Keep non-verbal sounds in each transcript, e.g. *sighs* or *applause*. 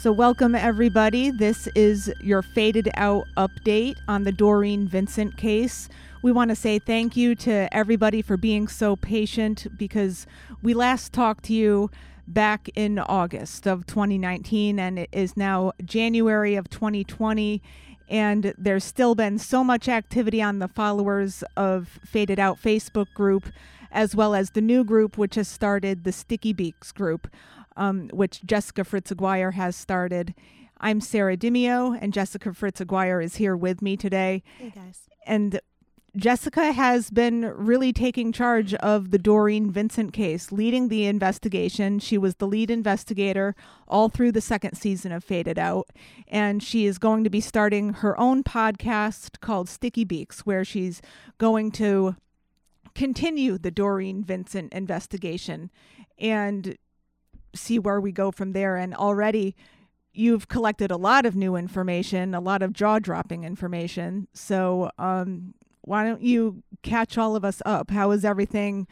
So, welcome everybody. This is your faded out update on the Doreen Vincent case. We want to say thank you to everybody for being so patient because we last talked to you back in August of 2019 and it is now January of 2020 and there's still been so much activity on the followers of Faded Out Facebook group as well as the new group which has started the Sticky Beaks group um, which Jessica Fritz Aguirre has started. I'm Sarah Dimio, and Jessica Fritz Aguirre is here with me today. Hey guys. And Jessica has been really taking charge of the Doreen Vincent case, leading the investigation. She was the lead investigator all through the second season of Faded Out. And she is going to be starting her own podcast called Sticky Beaks, where she's going to continue the Doreen Vincent investigation and see where we go from there. And already you've collected a lot of new information, a lot of jaw dropping information. So, um, why don't you catch all of us up? How has everything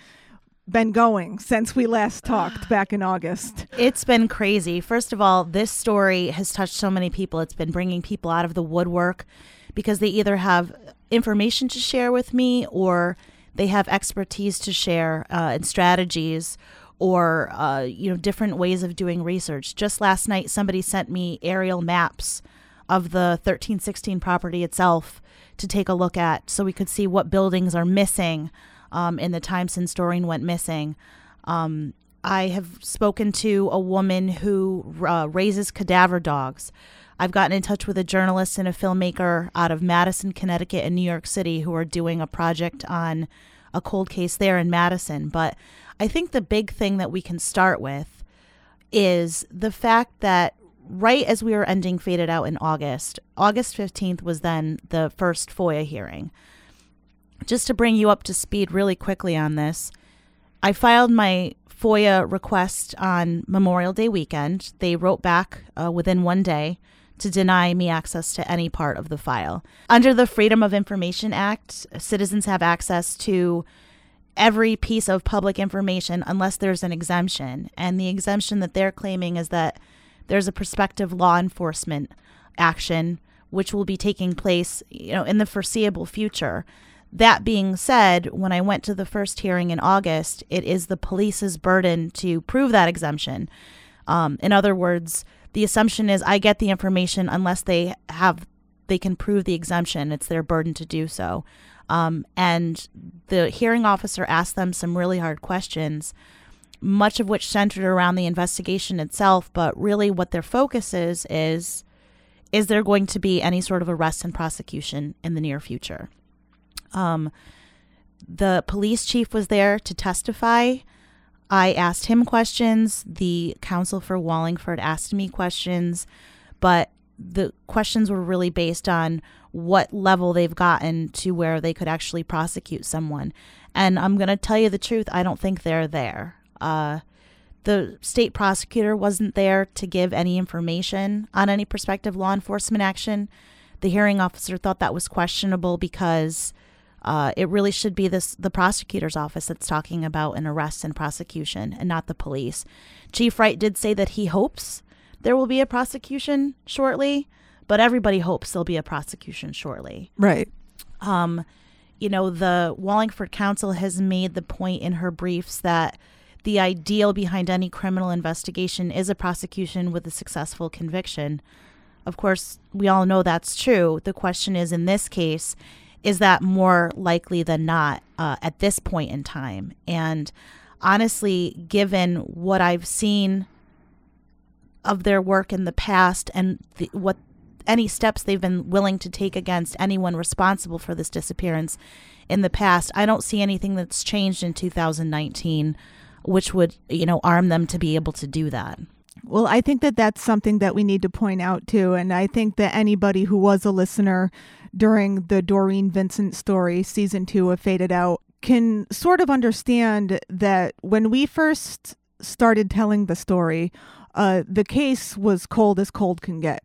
been going since we last talked *sighs* back in August? It's been crazy. First of all, this story has touched so many people. It's been bringing people out of the woodwork because they either have information to share with me or they have expertise to share uh, and strategies or uh, you know different ways of doing research. Just last night, somebody sent me aerial maps of the 1316 property itself to take a look at so we could see what buildings are missing um, in the time since Doreen went missing. Um, I have spoken to a woman who uh, raises cadaver dogs. I've gotten in touch with a journalist and a filmmaker out of Madison, Connecticut, and New York City who are doing a project on a cold case there in Madison. But I think the big thing that we can start with is the fact that right as we were ending Faded Out in August, August 15th was then the first FOIA hearing. Just to bring you up to speed really quickly on this, I filed my FOIA request on Memorial Day weekend. They wrote back uh, within one day to deny me access to any part of the file. Under the Freedom of Information Act, citizens have access to every piece of public information unless there's an exemption. And the exemption that they're claiming is that there's a prospective law enforcement action which will be taking place, you know, in the foreseeable future. That being said, when I went to the first hearing in August, it is the police's burden to prove that exemption. Um, in other words, the assumption is I get the information unless they have they can prove the exemption. It's their burden to do so. Um, and the hearing officer asked them some really hard questions, much of which centered around the investigation itself. But really, what their focus is is is there going to be any sort of arrest and prosecution in the near future? Um, the police chief was there to testify. I asked him questions. The counsel for Wallingford asked me questions, but the questions were really based on what level they've gotten to where they could actually prosecute someone. And I'm going to tell you the truth, I don't think they're there. Uh, the state prosecutor wasn't there to give any information on any prospective law enforcement action. The hearing officer thought that was questionable because uh, it really should be this the prosecutor's office that's talking about an arrest and prosecution, and not the police. Chief Wright did say that he hopes there will be a prosecution shortly, but everybody hopes there'll be a prosecution shortly. Right. Um, you know, the Wallingford Counsel has made the point in her briefs that the ideal behind any criminal investigation is a prosecution with a successful conviction. Of course, we all know that's true. The question is in this case, is that more likely than not uh, at this point in time? And honestly, given what I've seen of their work in the past and what any steps they've been willing to take against anyone responsible for this disappearance in the past, I don't see anything that's changed in 2019 which would, you know, arm them to be able to do that. Well, I think that that's something that we need to point out too. And I think that anybody who was a listener during the Doreen Vincent story, season two of Faded Out, can sort of understand that when we first started telling the story, uh, the case was cold as cold can get.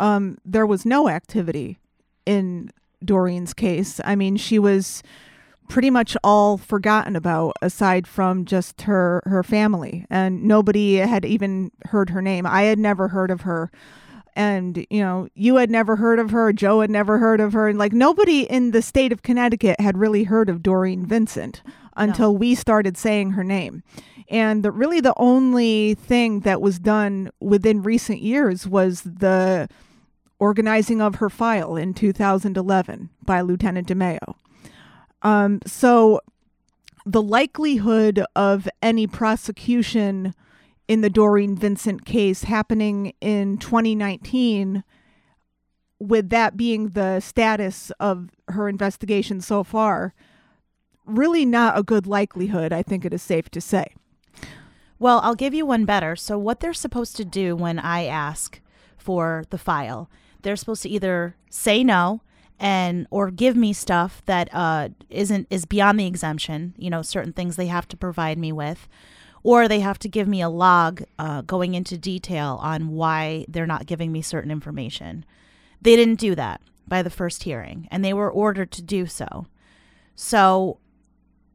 Um, there was no activity in Doreen's case. I mean, she was pretty much all forgotten about aside from just her her family and nobody had even heard her name i had never heard of her and you know you had never heard of her joe had never heard of her and like nobody in the state of connecticut had really heard of doreen vincent until no. we started saying her name and the, really the only thing that was done within recent years was the organizing of her file in 2011 by lieutenant demeo um, so the likelihood of any prosecution in the Doreen Vincent case happening in 2019, with that being the status of her investigation so far, really not a good likelihood, I think it is safe to say. Well, I'll give you one better. So, what they're supposed to do when I ask for the file, they're supposed to either say no and or give me stuff that uh, isn't is beyond the exemption. You know, certain things they have to provide me with, or they have to give me a log uh, going into detail on why they're not giving me certain information. They didn't do that by the first hearing, and they were ordered to do so. So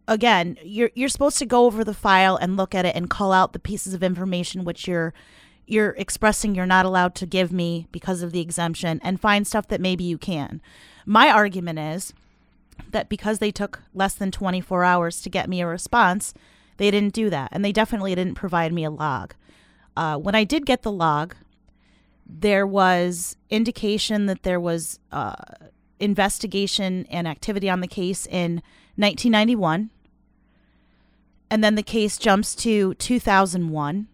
again, you're you're supposed to go over the file and look at it and call out the pieces of information which you're you're expressing you're not allowed to give me because of the exemption and find stuff that maybe you can. My argument is that because they took less than 24 hours to get me a response, they didn't do that. And they definitely didn't provide me a log. Uh, when I did get the log, there was indication that there was uh, investigation and activity on the case in 1991. And then the case jumps to 2001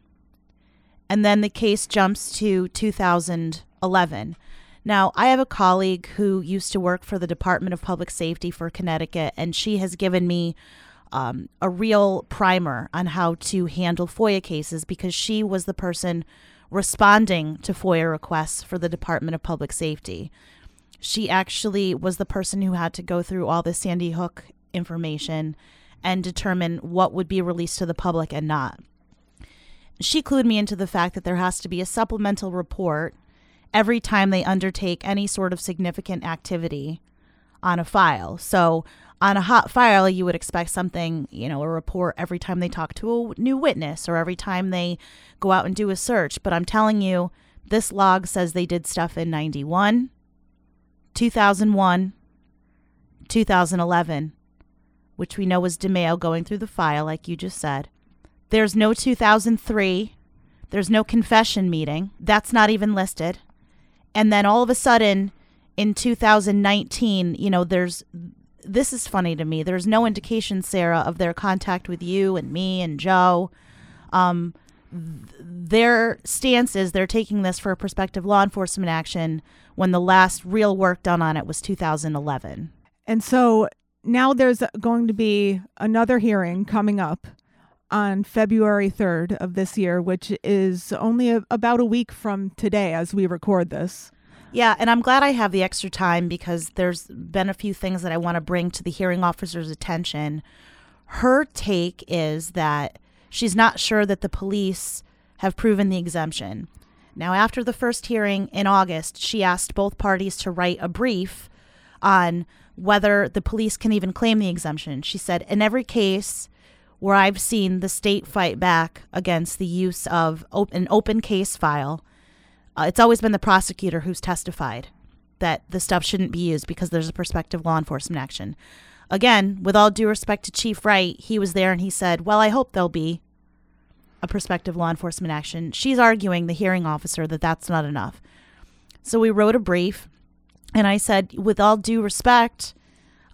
and then the case jumps to 2011. Now, I have a colleague who used to work for the Department of Public Safety for Connecticut, and she has given me um, a real primer on how to handle FOIA cases because she was the person responding to FOIA requests for the Department of Public Safety. She actually was the person who had to go through all the Sandy Hook information and determine what would be released to the public and not she clued me into the fact that there has to be a supplemental report every time they undertake any sort of significant activity on a file. So, on a hot file, you would expect something, you know, a report every time they talk to a new witness or every time they go out and do a search. But I'm telling you, this log says they did stuff in 91, 2001, 2011, which we know was DeMeo going through the file, like you just said. There's no 2003. There's no confession meeting. That's not even listed. And then all of a sudden in 2019, you know, there's this is funny to me. There's no indication, Sarah, of their contact with you and me and Joe. Um, th- their stance is they're taking this for a prospective law enforcement action when the last real work done on it was 2011. And so now there's going to be another hearing coming up on February 3rd of this year, which is only a, about a week from today as we record this. Yeah, and I'm glad I have the extra time because there's been a few things that I want to bring to the hearing officer's attention. Her take is that she's not sure that the police have proven the exemption. Now, after the first hearing in August, she asked both parties to write a brief on whether the police can even claim the exemption. She said, in every case, where I've seen the state fight back against the use of op- an open case file. Uh, it's always been the prosecutor who's testified that the stuff shouldn't be used because there's a prospective law enforcement action. Again, with all due respect to Chief Wright, he was there and he said, Well, I hope there'll be a prospective law enforcement action. She's arguing, the hearing officer, that that's not enough. So we wrote a brief, and I said, With all due respect,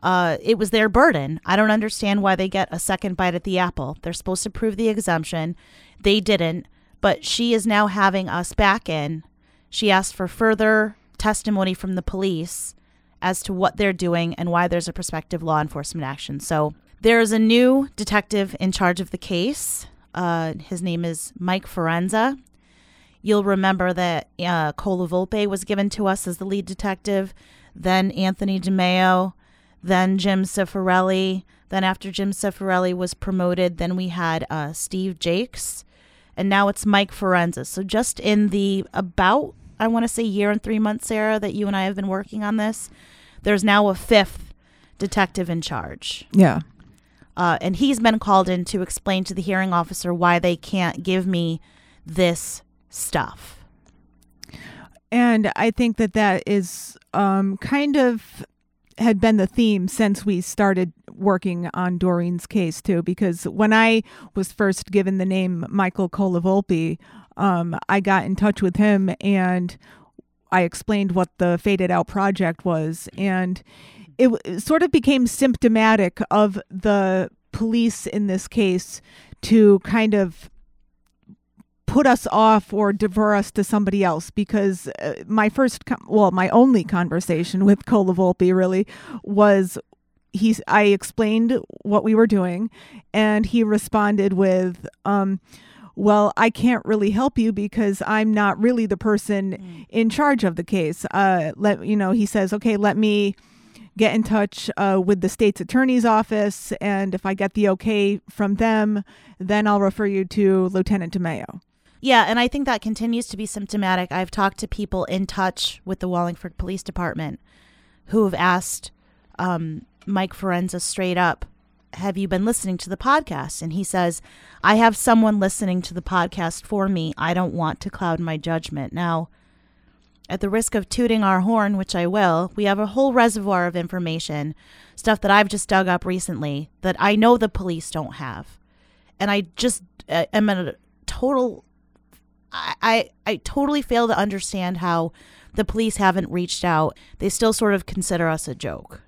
uh, it was their burden. I don't understand why they get a second bite at the apple. They're supposed to prove the exemption. They didn't, but she is now having us back in. She asked for further testimony from the police as to what they're doing and why there's a prospective law enforcement action. So there is a new detective in charge of the case. Uh, his name is Mike Forenza. You'll remember that uh, Cola Volpe was given to us as the lead detective, then Anthony DeMeo, then Jim Cifarelli. Then after Jim Cifarelli was promoted, then we had uh, Steve Jakes, and now it's Mike Forenza. So just in the about I want to say year and three months, Sarah, that you and I have been working on this, there's now a fifth detective in charge. Yeah. Uh, and he's been called in to explain to the hearing officer why they can't give me this stuff. And I think that that is um, kind of had been the theme since we started working on Doreen's case too. Because when I was first given the name Michael Colavolpi, um, I got in touch with him and I explained what the Faded Out project was, and it, it sort of became symptomatic of the police in this case to kind of put us off or divert us to somebody else because uh, my first con- well my only conversation with Cola Volpe really was he's I explained what we were doing and he responded with um well I can't really help you because I'm not really the person Mm. in charge of the case uh let you know he says okay let me get in touch uh, with the state's attorney's office and if I get the okay from them then I'll refer you to Lieutenant DeMeo Yeah, and I think that continues to be symptomatic. I've talked to people in touch with the Wallingford Police Department who have asked um, Mike Forenza straight up, Have you been listening to the podcast? And he says, I have someone listening to the podcast for me. I don't want to cloud my judgment. Now, at the risk of tooting our horn, which I will, we have a whole reservoir of information, stuff that I've just dug up recently that I know the police don't have. And I just uh, am at a total I, I I totally fail to understand how the police haven't reached out. They still sort of consider us a joke.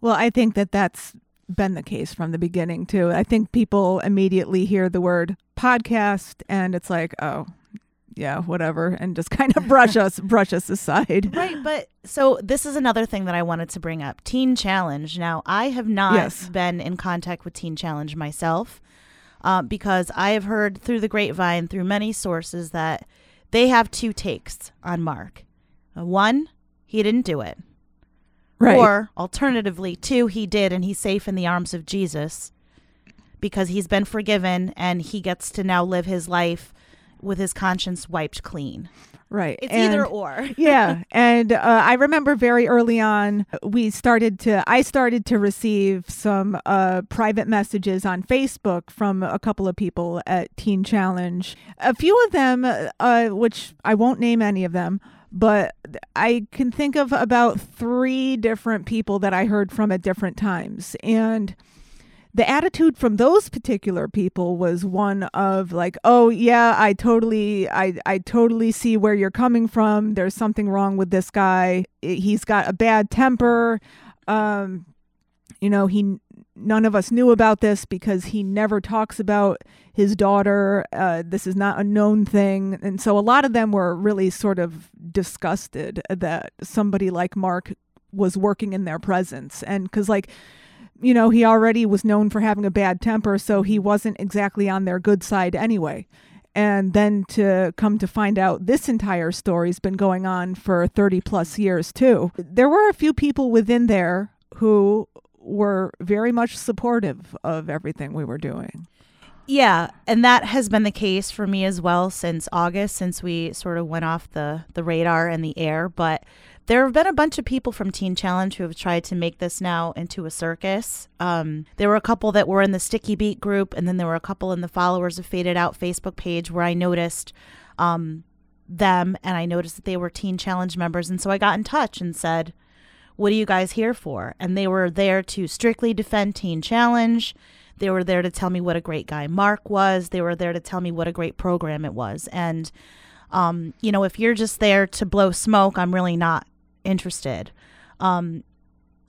Well, I think that that's been the case from the beginning too. I think people immediately hear the word podcast and it's like, oh, yeah, whatever, and just *laughs* kind of brush us brush us aside. Right, but so this is another thing that I wanted to bring up. Teen Challenge. Now, I have not Yes. been in contact with Teen Challenge myself. Uh, because I have heard through the grapevine, through many sources, that they have two takes on Mark. Uh, one, he didn't do it. Right. Or alternatively, two, he did and he's safe in the arms of Jesus because he's been forgiven and he gets to now live his life with his conscience wiped clean. Right. It's And- either or. *laughs* yeah and uh, i remember very early on we started to i started to receive some uh, private messages on facebook from a couple of people at teen challenge a few of them uh, which i won't name any of them but i can think of about three different people that i heard from at different times and the attitude from those particular people was one of like oh yeah i totally i i totally see where you're coming from. There's something wrong with this guy. He's got a bad temper. Um you know he none of us knew about this because he never talks about his daughter. Uh, this is not a known thing. And so a lot of them were really sort of disgusted that somebody like mark was working in their presence. And because like you know, he already was known for having a bad temper, so he wasn't exactly on their good side anyway. And then to come to find out this entire story's been going on for 30 plus years too. There were a few people within there who were very much supportive of everything we were doing. Yeah, and that has been the case for me as well since August, since we sort of went off the, the radar and the air. But there have been a bunch of people from Teen Challenge who have tried to make this now into a circus. Um, there were a couple that were in the Sticky Beak group, and then there were a couple in the Followers of Faded Out Facebook page where I noticed um, them and I noticed that they were Teen Challenge members. And so I got in touch and said, What are you guys here for? And they were there to strictly defend Teen Challenge. They were there to tell me what a great guy Mark was. They were there to tell me what a great program it was. And, um, you know, if you're just there to blow smoke, I'm really not interested. Um,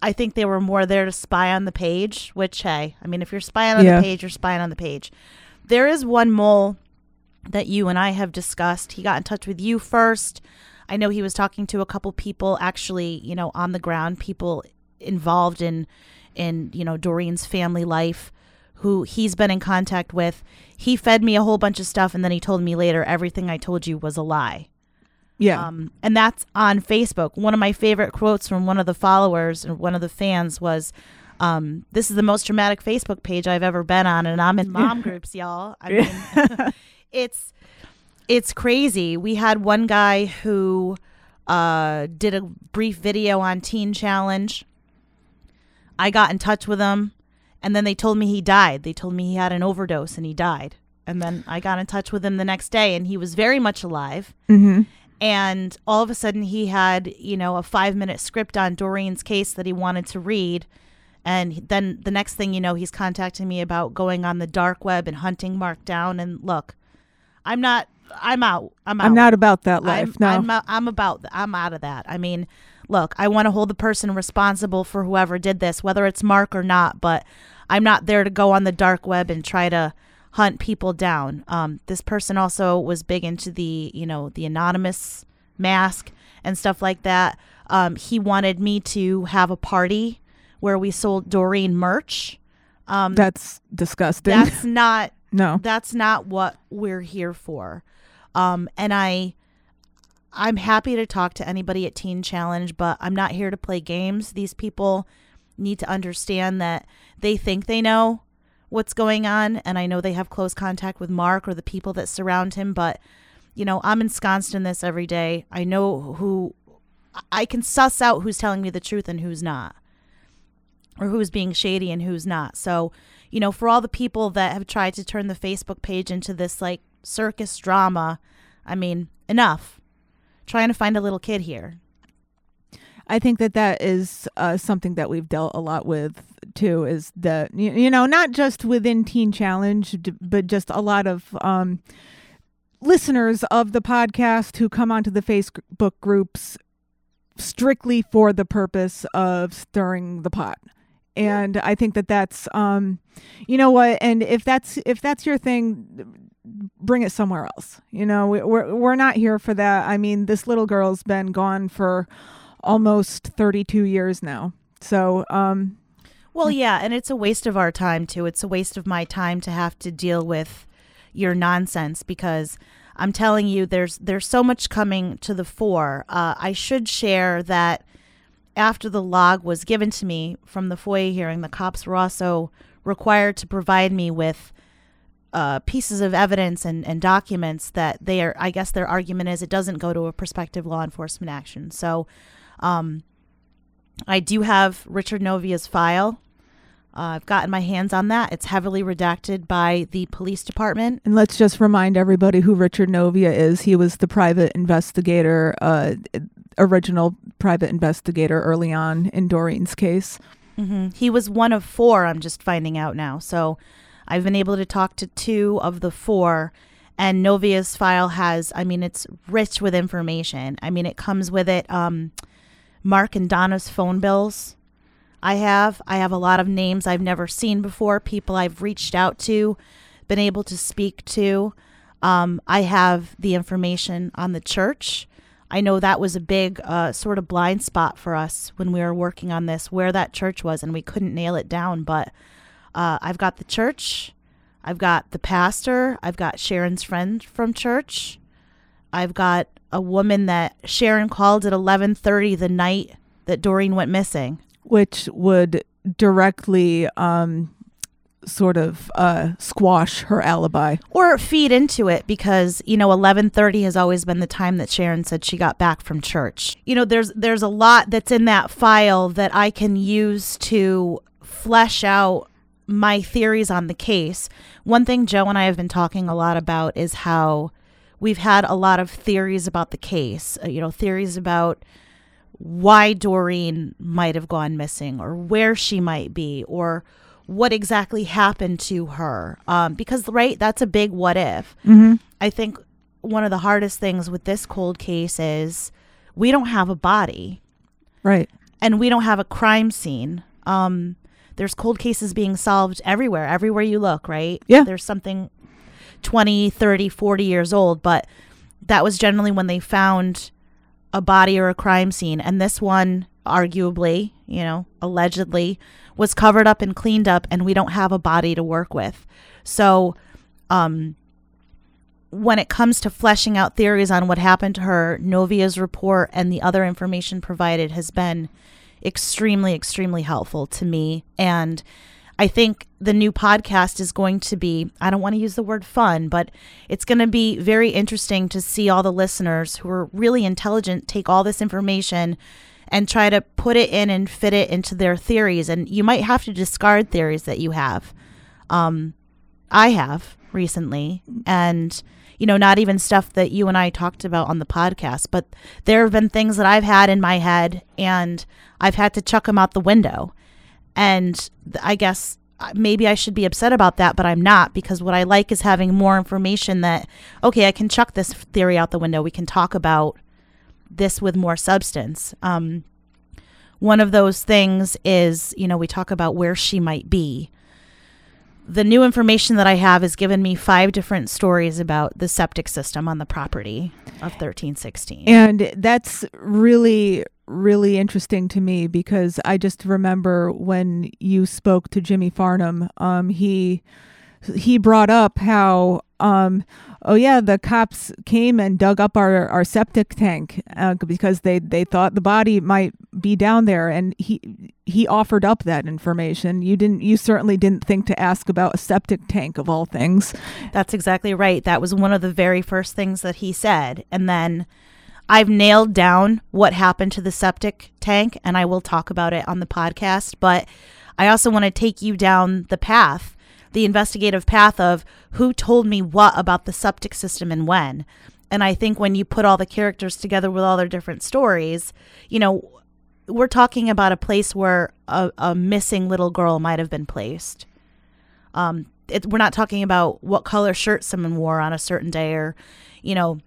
I think they were more there to spy on the page, which, hey, I mean, if you're spying on Yeah. the page, you're spying on the page. There is one mole that you and I have discussed. He got in touch with you first. I know he was talking to a couple people actually, you know, on the ground, people involved in in, you know, Doreen's family life who he's been in contact with. He fed me a whole bunch of stuff and then he told me later everything I told you was a lie. Yeah. Um, and that's on Facebook. One of my favorite quotes from one of the followers or one of the fans was, um, "This is the most dramatic Facebook page I've ever been on, and I'm in *laughs* mom groups, y'all." I mean, *laughs* it's it's crazy. We had one guy who uh, did a brief video on Teen Challenge, I got in touch with him, and then they told me he died. They told me he had an overdose and he died. And then I got in touch with him the next day, and he was very much alive. Mm-hmm. And all of a sudden, he had, you know, a five minute script on Doreen's case that he wanted to read. And then the next thing you know, he's contacting me about going on the dark web and hunting Mark down. And look, I'm not, I'm out. I'm out. I'm not about that life. I'm, no. I'm, out- I'm about, I'm out of that. I mean, look, I want to hold the person responsible for whoever did this, whether it's Mark or not, but I'm not there to go on the dark web and try to hunt people down. Um, this person also was big into the, you know, the anonymous mask and stuff like that. Um, he wanted me to have a party where we sold Doreen merch. Um, That's disgusting. that's *laughs* not no. that's not what we're here for. Um, and I, I'm happy to talk to anybody at Teen Challenge, but I'm not here to play games. These people need to understand that they think they know what's going on, and I know they have close contact with Mark or the people that surround him, but you know, I'm ensconced in this every day. I know who I can suss out who's telling me the truth and who's not or who's being shady and who's not. So, you know, for all the people that have tried to turn the Facebook page into this like circus drama, I mean, enough. Trying to find a little kid here. I think that that is uh, something that we've dealt a lot with too. Is that you, you know not just within Teen Challenge, but just a lot of um, listeners of the podcast who come onto the Facebook groups strictly for the purpose of stirring the pot. And I think that that's um, you know what, and if that's if that's your thing, bring it somewhere else. You know, we- we're we're not here for that. I mean, this little girl's been gone for almost 32 years now. So, um, Well, yeah, and it's a waste of our time too. It's a waste of my time to have to deal with your nonsense because I'm telling you, there's there's so much coming to the fore. Uh, I should share that after the log was given to me from the FOIA hearing, the cops were also required to provide me with uh, pieces of evidence and, and documents that they are. I guess their argument is it doesn't go to a prospective law enforcement action. So. Um, I do have Richard Novia's file. Uh, I've gotten my hands on that. It's heavily redacted by the police department. and let's just remind everybody who Richard Novia is. He was the private investigator, uh, original private investigator early on in Doreen's case. hmm He was one of four, I'm just finding out now. So I've been able to talk to two of the four. And Novia's file has, I mean, it's rich with information. I mean, it comes with it um, Mark and Donna's phone bills. I have. I have a lot of names I've never seen before, people I've reached out to, been able to speak to. Um, I have the information on the church. I know that was a big uh, sort of blind spot for us when we were working on this, where that church was, and we couldn't nail it down. But uh, I've got the church, I've got the pastor, I've got Sharon's friend from church, I've got a woman that Sharon called at 11:30 the night that Doreen went missing. which would directly um, sort of uh, squash her alibi. or feed into it because you know 11:30 has always been the time that Sharon said she got back from church. You know there's there's a lot that's in that file that I can use to flesh out my theories on the case. One thing Joe and I have been talking a lot about is how we've had a lot of theories about the case, uh, you know, theories about why Doreen might have gone missing or where she might be or what exactly happened to her. Um, because, right, that's a big what if. Mm-hmm. I think one of the hardest things with this cold case is we don't have a body Right. and we don't have a crime scene. Um, there's cold cases being solved everywhere, everywhere you look, right? Yeah. There's something 20, 30, 40 years old, but that was generally when they found a body or a crime scene. And this one, arguably, you know, allegedly, was covered up and cleaned up, and we don't have a body to work with. So, um, when it comes to fleshing out theories on what happened to her, Novia's report and the other information provided has been extremely, extremely helpful to me. And I think the new podcast is going to be, I don't want to use the word fun, but it's going to be very interesting to see all the listeners who are really intelligent take all this information and try to put it in and fit it into their theories. And you might have to discard theories that you have. Um, I have recently, and you know, not even stuff that you and I talked about on the podcast, but there have been things that I've had in my head and I've had to chuck them out the window. And I guess uh, maybe I should be upset about that, but I'm not because what I like is having more information that, okay, I can chuck this theory out the window. We can talk about this with more substance. Um, one of those things is, you know, we talk about where she might be the new information that I have has given me five different stories about the septic system on the property of 1316. And that's really, really interesting to me because I just remember when you spoke to Jimmy Farnham, um, he he brought up how um, oh yeah, the cops came and dug up our, our septic tank uh, because they, they thought the body might be down there, and he he offered up that information. You didn't, you certainly didn't think to ask about a septic tank of all things. That's exactly right. That was one of the very first things that he said, and then. I've nailed down what happened to the septic tank, and I will talk about it on the podcast. But I also want to take you down the path the investigative path of who told me what about the septic system and when. And I think when you put all the characters together with all their different stories, you know, we're talking about a place where a, a missing little girl might have been placed. Um, it, we're not talking about what color shirt someone wore on a certain day or, you know,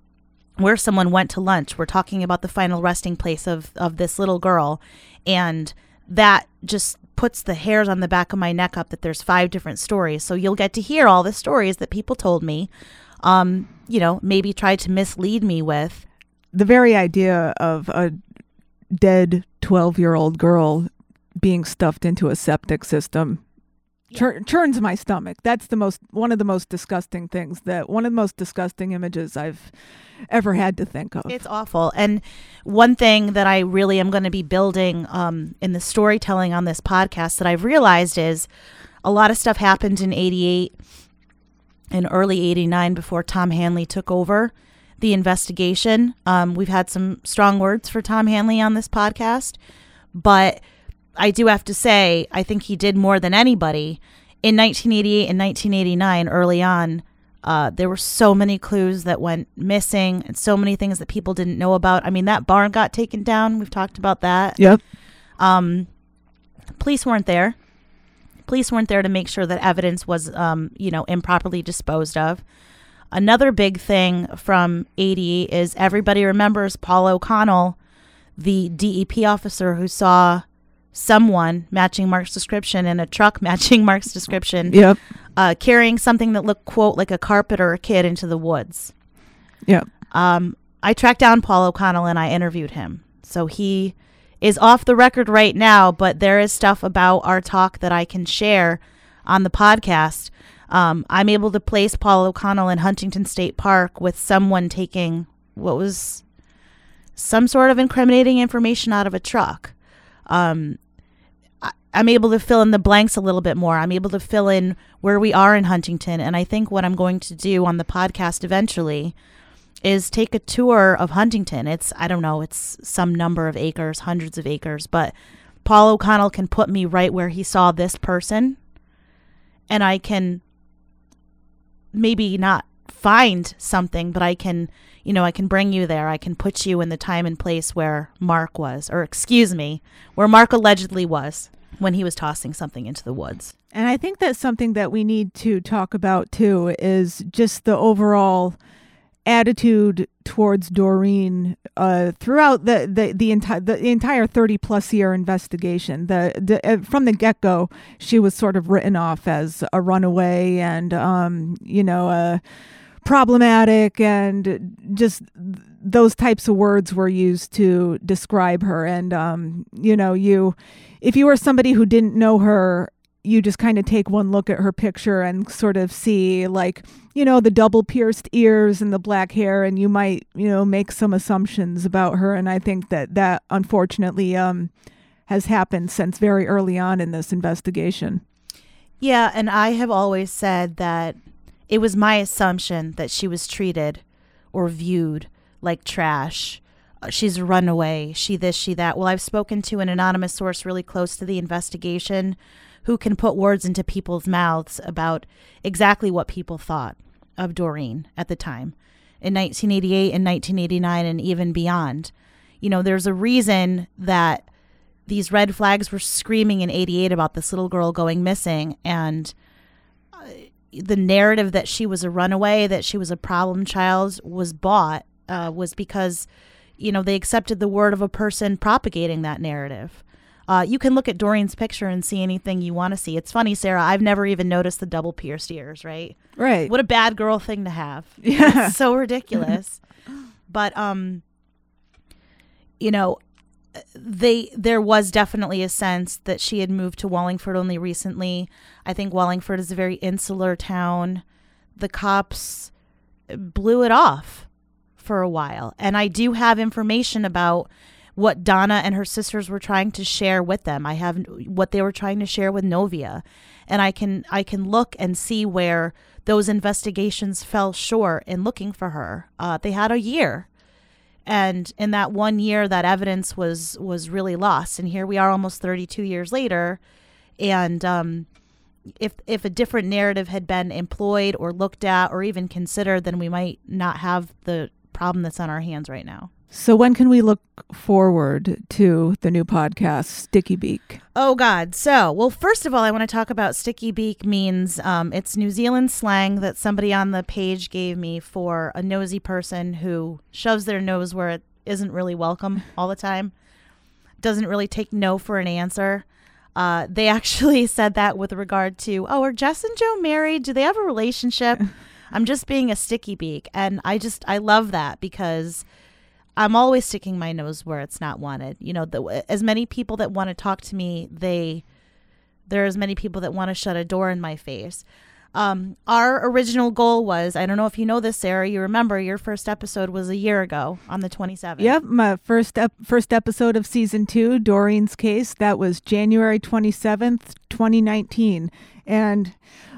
where someone went to lunch. We're talking about the final resting place of, of this little girl. And that just puts the hairs on the back of my neck up that there's five different stories. So you'll get to hear all the stories that people told me, um, you know, maybe tried to mislead me with. The very idea of a dead 12 year old girl being stuffed into a septic system chur- churns my stomach. That's the most one of the most disgusting things that one of the most disgusting images I've ever had to think of. It's awful. And one thing that I really am going to be building um, in the storytelling on this podcast that I've realized is a lot of stuff happened in 88 and early 89 before Tom Hanley took over the investigation. Um, we've had some strong words for Tom Hanley on this podcast, but I do have to say, I think he did more than anybody. In 1988 and 1989, early on, uh, there were so many clues that went missing and so many things that people didn't know about. I mean, that barn got taken down. We've talked about that. Yep. Um, police weren't there. Police weren't there to make sure that evidence was, um, you know, improperly disposed of. Another big thing from 80 is everybody remembers Paul O'Connell, the DEP officer who saw someone matching Mark's description in a truck *laughs* matching Mark's description. Yep. Uh, carrying something that looked quote like a carpet or a kid into the woods. Yep. Um, I tracked down Paul O'Connell and I interviewed him. So he is off the record right now, but there is stuff about our talk that I can share on the podcast. Um, I'm able to place Paul O'Connell in Huntington State Park with someone taking what was some sort of incriminating information out of a truck. Um, I'm able to fill in the blanks a little bit more. I'm able to fill in where we are in Huntington. And I think what I'm going to do on the podcast eventually is take a tour of Huntington. It's, I don't know, it's some number of acres, hundreds of acres, but Paul O'Connell can put me right where he saw this person. And I can maybe not find something, but I can, you know, I can bring you there. I can put you in the time and place where Mark was, or excuse me, where Mark allegedly was when he was tossing something into the woods. And I think that's something that we need to talk about too is just the overall attitude towards Doreen uh, throughout the the the, entire the entire 30 plus year investigation. The, the uh, from the get go, she was sort of written off as a runaway and um, you know uh, problematic and just those types of words were used to describe her. And um, you know you if you were somebody who didn't know her, you just kind of take one look at her picture and sort of see like you know the double pierced ears and the black hair and you might you know make some assumptions about her and i think that that unfortunately um has happened since very early on in this investigation. Yeah and i have always said that it was my assumption that she was treated or viewed like trash she's run away, she this, she that. Well, I've spoken to an anonymous source really close to the investigation who can put words into people's mouths about exactly what people thought of Doreen at the time in 1988 and 1989 and even beyond. You know, there's a reason that these red flags were screaming in 88 about this little girl going missing and uh, the narrative that she was a runaway, that she was a problem child was bought uh, was because you know, they accepted the word of a person propagating that narrative. Uh, you can look at Doreen's picture and see anything you want to see. It's funny, Sarah. I've never even noticed the double pierced ears. Right? Right. What a bad girl thing to have. *laughs* Yeah. It's so ridiculous. *laughs* but um, you know, they there was definitely a sense that she had moved to Wallingford only recently. I think Wallingford is a very insular town. The cops blew it off for a while. And I do have information about what Donna and her sisters were trying to share with them. I have what they were trying to share with Novia. And I can I can look and see where those investigations fell short in looking for her. Uh, they had a year, and in that one year, that evidence was was really lost. And here we are, almost 32 years later, and um, if if a different narrative had been employed or looked at or even considered, then we might not have the problem that's on our hands right now. So when can we look forward to the new podcast, Sticky Beak? Oh God! So, well, first of all, I want to talk about sticky beak. Means um, it's New Zealand slang that somebody on the page gave me for a nosy person who shoves their nose where it isn't really welcome all the time. Doesn't really take no for an answer. Uh, they *laughs* actually said that with regard to, oh, are Jess and Joe married? Do they have a relationship? *laughs* I'm just being a sticky beak. And I just, I love that because I'm always sticking my nose where it's not wanted. You know, the, as many people that want to talk to me, they, there are as many people that want to shut a door in my face. Um, our original goal was I don't know if you know this, Sarah. You remember your first episode was a year ago on the 27th. Yep, my first ep- first episode of season two, Doreen's case. That was January twenty seventh, twenty nineteen, and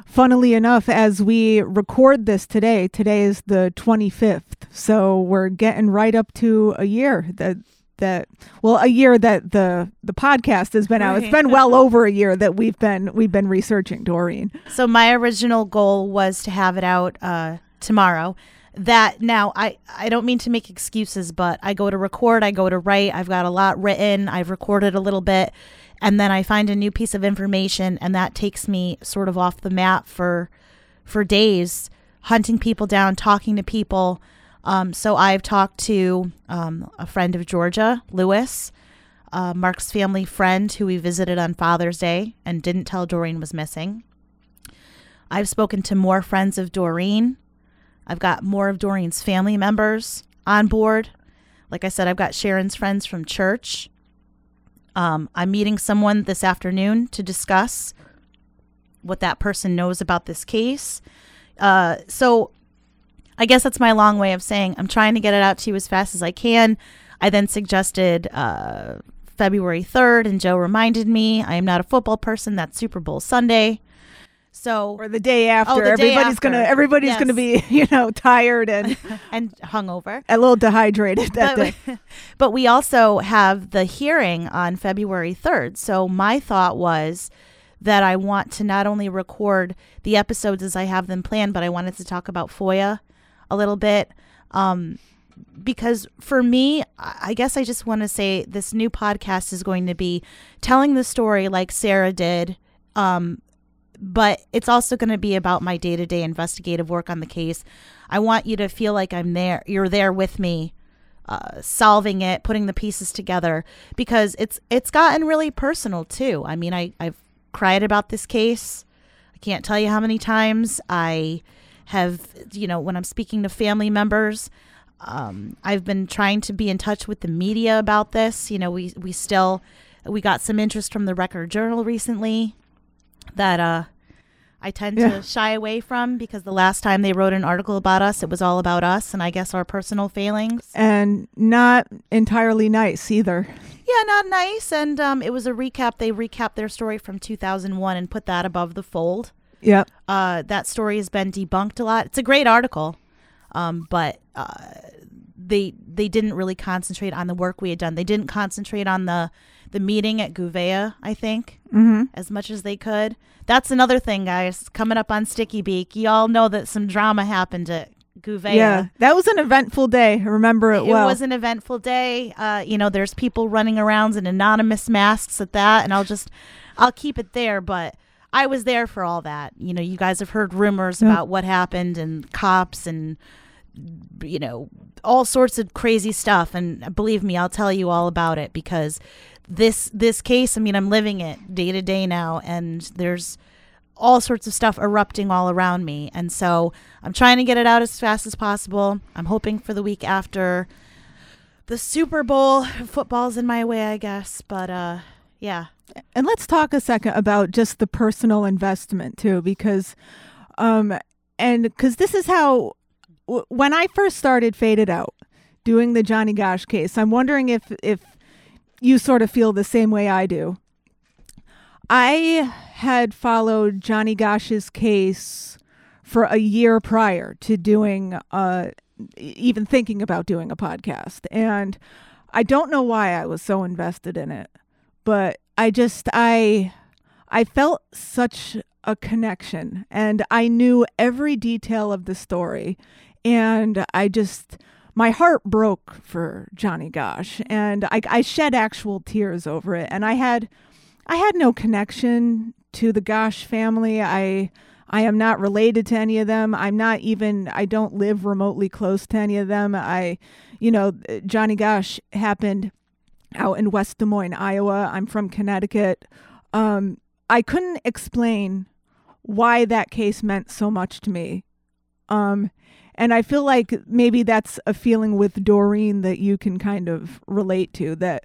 funnily enough, as we record this today, today is the twenty fifth, so we're getting right up to a year that that well a year that the the podcast has been out it's been well *laughs* over a year that we've been we've been researching doreen So my original goal was to have it out uh, tomorrow. That now I I don't mean to make excuses, but I go to record, I go to write. I've got a lot written. I've recorded a little bit, and then I find a new piece of information, and that takes me sort of off the map for for days, hunting people down, talking to people. Um, so I've talked to um, a friend of Georgia, Lewis, uh, Mark's family friend, who we visited on Father's Day and didn't tell Doreen was missing. I've spoken to more friends of Doreen. I've got more of Doreen's family members on board. Like I said, I've got Sharon's friends from church. Um, I'm meeting someone this afternoon to discuss what that person knows about this case. Uh, so I guess that's my long way of saying I'm trying to get it out to you as fast as I can. I then suggested uh, February 3rd, and Joe reminded me I am not a football person. That's Super Bowl Sunday. So or the day after Oh, the everybody's gonna after. everybody's gonna be *laughs* you know tired and *laughs* and hungover. a little dehydrated that day But, *laughs* but we also have the hearing on February 3rd. So my thought was that I want to not only record the episodes as I have them planned, but I wanted to talk about FOIA a little bit. Um, because for me, I I guess I just want to say this new podcast is going to be telling the story like Sarah did. Um, but it's also going to be about my day to day investigative work on the case. I want you to feel like I'm there, you're there with me, uh, solving it, putting the pieces together, because it's it's gotten really personal too. I mean, I I've cried about this case. I can't tell you how many times I have, you know, when I'm speaking to family members. Um, I've been trying to be in touch with the media about this. You know, we we still we got some interest from the Record Journal recently that uh I tend Yeah. to shy away from because the last time they wrote an article about us, it was all about us and I guess our personal failings. and not entirely nice either Yeah, not nice. And um, it was a recap. They recapped their story from 2001 and put that above the fold. yep Uh, that story has been debunked a lot. It's a great article, um, but uh, they they didn't really concentrate on the work we had done. They didn't concentrate on the the meeting at Gouveia, I think, Mm-hmm. as much as they could. That's another thing, guys. Coming up on Sticky Beak, y'all know that some drama happened at Gouveia. Yeah, that was an eventful day. I remember it It well. It was an eventful day. Uh, you know, there's people running around in anonymous masks at that, and I'll just, I'll keep it there. But I was there for all that. You know, you guys have heard rumors Yep. about what happened and cops and, you know, all sorts of crazy stuff. And believe me, I'll tell you all about it because this this case. I mean, I'm living it day to day now, and there's all sorts of stuff erupting all around me. And so I'm trying to get it out as fast as possible. I'm hoping for the week after the Super Bowl. Football's in my way, I guess. But uh yeah. And let's talk a second about just the personal investment too, because, um, and because this is how, w- when I first started Faded Out, doing the Johnny Gosch case, I'm wondering if if you sort of feel the same way I do. I had followed Johnny Gosch's case for a year prior to doing, uh, even thinking about doing a podcast, and I don't know why I was so invested in it but I just I I felt such a connection. And I knew every detail of the story. And I just my heart broke for Johnny Gosch and I I shed actual tears over it and I had I had no connection to the Gosch family. I I am not related to any of them. I'm not even I don't live remotely close to any of them. I you know, Johnny Gosch happened out in West Des Moines, Iowa. I'm from Connecticut. Um, I couldn't explain why that case meant so much to me. Um, and I feel like maybe that's a feeling with Doreen that you can kind of relate to that,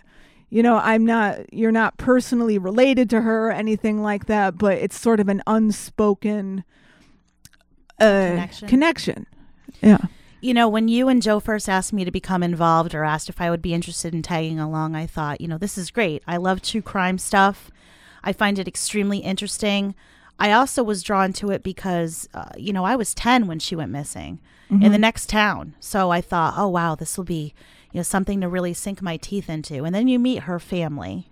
you know, I'm not, you're not personally related to her or anything like that, but it's sort of an unspoken uh, Connection. connection. Yeah. You know, when you and Joe first asked me to become involved or asked if I would be interested in tagging along, I thought, you know, this is great. I love true crime stuff. I find it extremely interesting. I also was drawn to it because, uh, you know, I was 10 when she went missing in the mm-hmm. next town. So I thought, oh, wow, this will be, you know, something to really sink my teeth into. And then you meet her family.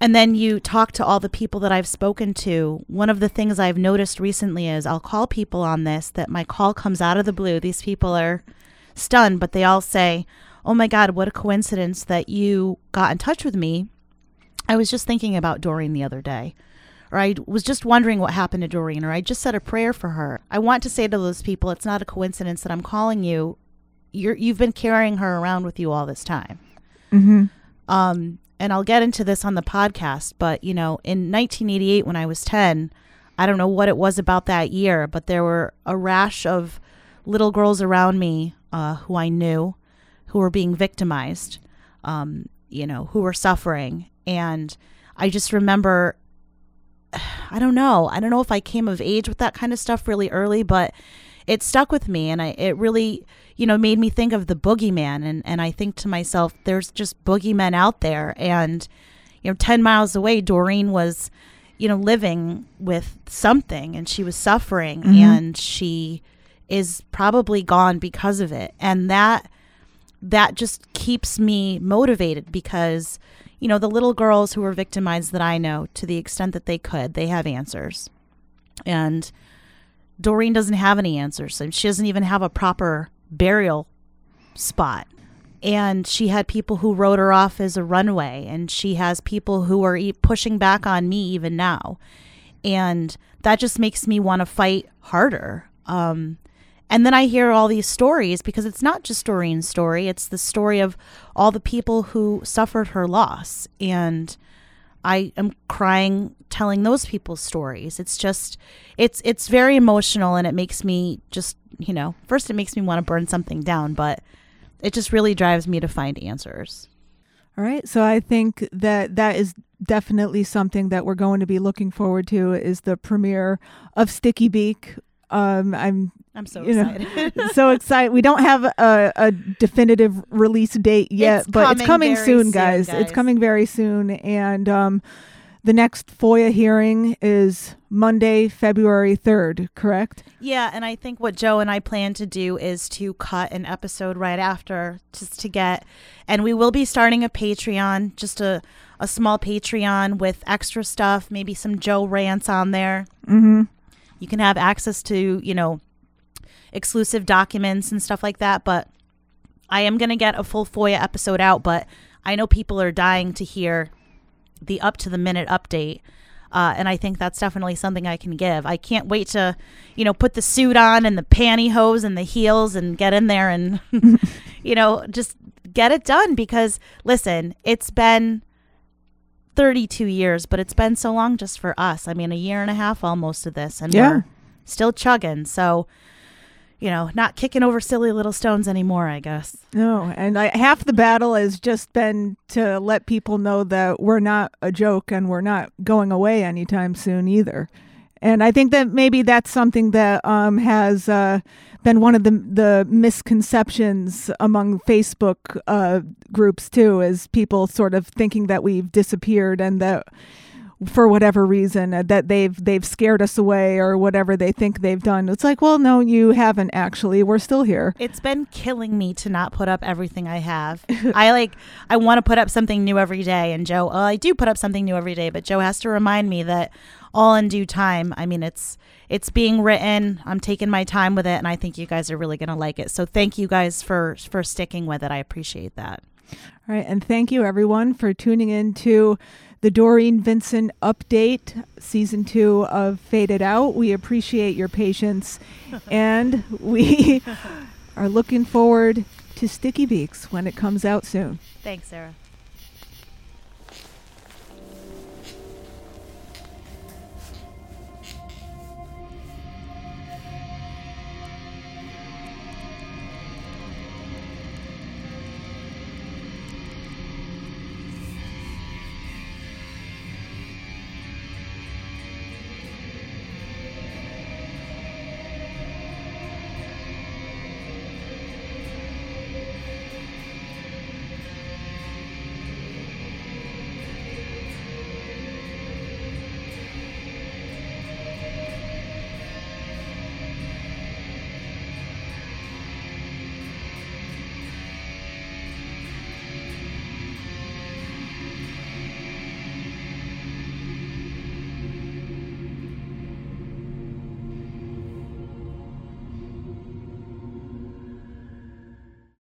And then you talk to all the people that I've spoken to. One of the things I've noticed recently is I'll call people on this that my call comes out of the blue. These people are stunned, but they all say, Oh my God, what a coincidence that you got in touch with me. I was just thinking about Doreen the other day. Or I was just wondering what happened to Doreen, or I just said a prayer for her. I want to say to those people, it's not a coincidence that I'm calling you. You're, you've been carrying her around with you all this time. Mm-hmm. Um, and I'll get into this on the podcast, but you know, in 1988, when I was 10, I don't know what it was about that year, but there were a rash of little girls around me uh, who I knew who were being victimized, um, you know, who were suffering. And I just remember, I don't know, I don't know if I came of age with that kind of stuff really early, but it stuck with me and I, it really, you know, made me think of the boogeyman. And, and I think to myself, there's just boogeymen out there. And, you know, 10 miles away, Doreen was, you know, living with something and she was suffering Mhm. and she is probably gone because of it. And that, that just keeps me motivated because, you know, the little girls who were victimized that I know, to the extent that they could, they have answers. And Doreen doesn't have any answers. And she doesn't even have a proper burial spot. And she had people who wrote her off as a runaway. And she has people who are e- pushing back on me even now. And that just makes me want to fight harder. Um, and then I hear all these stories because it's not just Doreen's story, it's the story of all the people who suffered her loss. And I am crying telling those people's stories. It's just it's it's very emotional and it makes me just, you know, first it makes me want to burn something down, but it just really drives me to find answers. All right. So I think that that is definitely something that we're going to be looking forward to is the premiere of Sticky Beak. Um, I'm I'm so You know, excited. *laughs* so excited. We don't have a, a definitive release date yet, It's but it's coming soon, soon, guys. guys. It's coming very soon, and um, the next FOIA hearing is Monday, February 3rd, correct? Yeah, and I think what Joe and I plan to do is to cut an episode right after just to get and we will be starting a Patreon, just a a small Patreon with extra stuff, maybe some Joe rants on there. Mhm. You can have access to, you know, exclusive documents and stuff like that, but I am going to get a full FOIA episode out, but I know people are dying to hear the up to the minute update. Uh, and I think that's definitely something I can give. I can't wait to, you know, put the suit on and the pantyhose and the heels and get in there and, *laughs* you know, just get it done because listen, it's been 32 years, but it's been so long just for us. I mean, a year and a half almost of this, and Yeah. we're still chugging. So, you know, not kicking over silly little stones anymore, I guess. No, and I, half the battle has just been to let people know that we're not a joke and we're not going away anytime soon either. And I think that maybe that's something that um, has uh, been one of the the misconceptions among Facebook uh, groups too, is people sort of thinking that we've disappeared and that for whatever reason uh, that they've they've scared us away or whatever they think they've done. It's like, well, no, you haven't actually. We're still here. It's been killing me to not put up everything I have. *laughs* I like, I want to put up something new every day. And Joe, well, I do put up something new every day, but Joe has to remind me that all in due time. I mean, it's it's being written. I'm taking my time with it, and I think you guys are really gonna like it. So thank you guys for for sticking with it. I appreciate that. All right, and thank you everyone for tuning in to the Doreen Vincent update, season two of Faded Out. We appreciate your patience, *laughs* and we are looking forward to Sticky Beaks when it comes out soon. Thanks, Sarah.